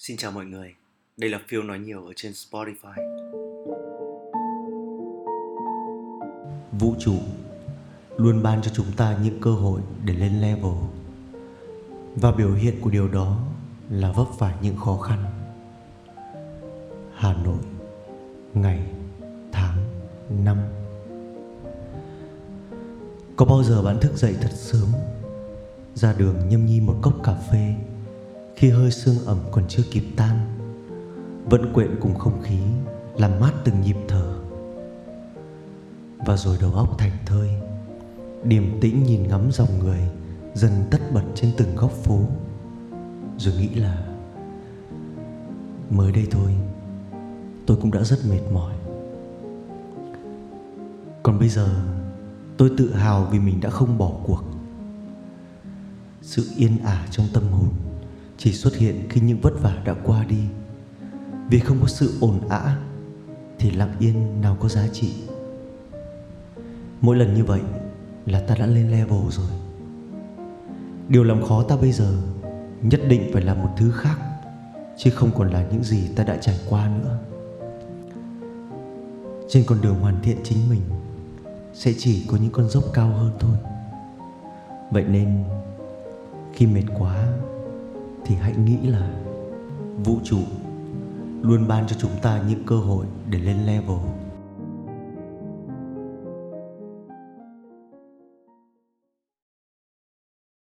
Xin chào mọi người, đây là Phil nói nhiều ở trên Spotify. Vũ trụ luôn ban cho chúng ta những cơ hội để lên level. Và biểu hiện của điều đó là vấp phải những khó khăn. Hà Nội, ngày, tháng, năm. Có bao giờ bạn thức dậy thật sớm, ra đường nhâm nhi một cốc cà phê khi hơi sương ẩm còn chưa kịp tan vẫn quyện cùng không khí làm mát từng nhịp thở. Và rồi đầu óc thành thơi, điềm tĩnh nhìn ngắm dòng người dần tất bật trên từng góc phố, rồi nghĩ là, mới đây thôi, tôi cũng đã rất mệt mỏi. Còn bây giờ, tôi tự hào vì mình đã không bỏ cuộc. Sự yên ả trong tâm hồn chỉ xuất hiện khi những vất vả đã qua đi. Vì không có sự ổn ã thì lặng yên nào có giá trị. Mỗi lần như vậy là ta đã lên level rồi. Điều làm khó ta bây giờ nhất định phải là một thứ khác, chứ không còn là những gì ta đã trải qua nữa. Trên con đường hoàn thiện chính mình sẽ chỉ có những con dốc cao hơn thôi. Vậy nên, khi mệt quá thì hãy nghĩ là vũ trụ luôn ban cho chúng ta những cơ hội để lên level.